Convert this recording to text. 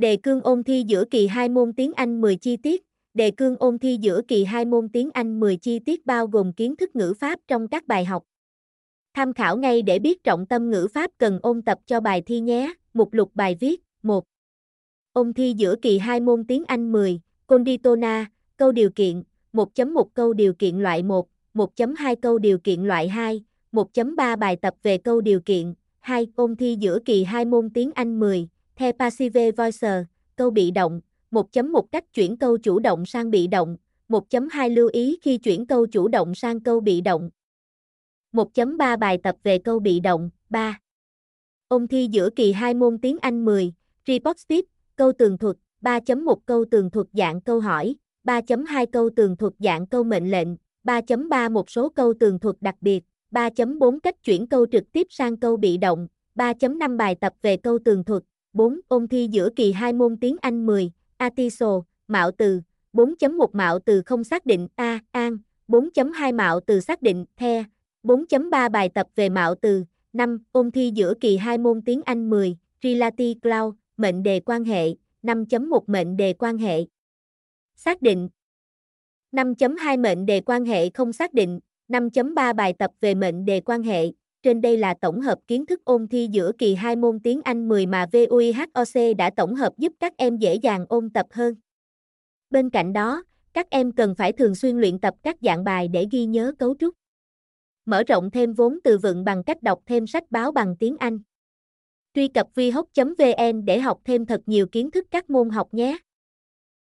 Đề cương ôn thi giữa kỳ 2 môn tiếng Anh 10 chi tiết. Đề cương ôn thi giữa kỳ 2 môn tiếng Anh 10 chi tiết bao gồm kiến thức ngữ pháp trong các bài học. Tham khảo ngay để biết trọng tâm ngữ pháp cần ôn tập cho bài thi nhé. Mục lục bài viết 1. Ôn thi giữa kỳ 2 môn tiếng Anh 10, Conditona, câu điều kiện, 1.1 câu điều kiện loại 1, 1.2 câu điều kiện loại 2, 1.3 bài tập về câu điều kiện, 2. Ôn thi giữa kỳ 2 môn tiếng Anh 10, The Passive Voice, câu bị động, 1.1 cách chuyển câu chủ động sang bị động, 1.2 lưu ý khi chuyển câu chủ động sang câu bị động. 1.3 bài tập về câu bị động, 3. Ôn thi giữa kỳ 2 môn tiếng Anh 10, Report Tip, câu tường thuật, 3.1 câu tường thuật dạng câu hỏi, 3.2 câu tường thuật dạng câu mệnh lệnh, 3.3 một số câu tường thuật đặc biệt, 3.4 cách chuyển câu trực tiếp sang câu bị động, 3.5 bài tập về câu tường thuật, 4. Ôn thi giữa kỳ 2 môn tiếng Anh 10, Atiso, mạo từ, 4.1 mạo từ không xác định A, an, 4.2 mạo từ xác định The, 4.3 bài tập về mạo từ, 5. Ôn thi giữa kỳ 2 môn tiếng Anh 10, Relati Cloud, mệnh đề quan hệ, 5.1 mệnh đề quan hệ. Xác định 5.2 mệnh đề quan hệ không xác định, 5.3 bài tập về mệnh đề quan hệ. Trên đây là tổng hợp kiến thức ôn thi giữa kỳ 2 môn tiếng Anh 10 mà VUIHOC đã tổng hợp giúp các em dễ dàng ôn tập hơn. Bên cạnh đó, các em cần phải thường xuyên luyện tập các dạng bài để ghi nhớ cấu trúc. Mở rộng thêm vốn từ vựng bằng cách đọc thêm sách báo bằng tiếng Anh. Truy cập vihoc.vn để học thêm thật nhiều kiến thức các môn học nhé.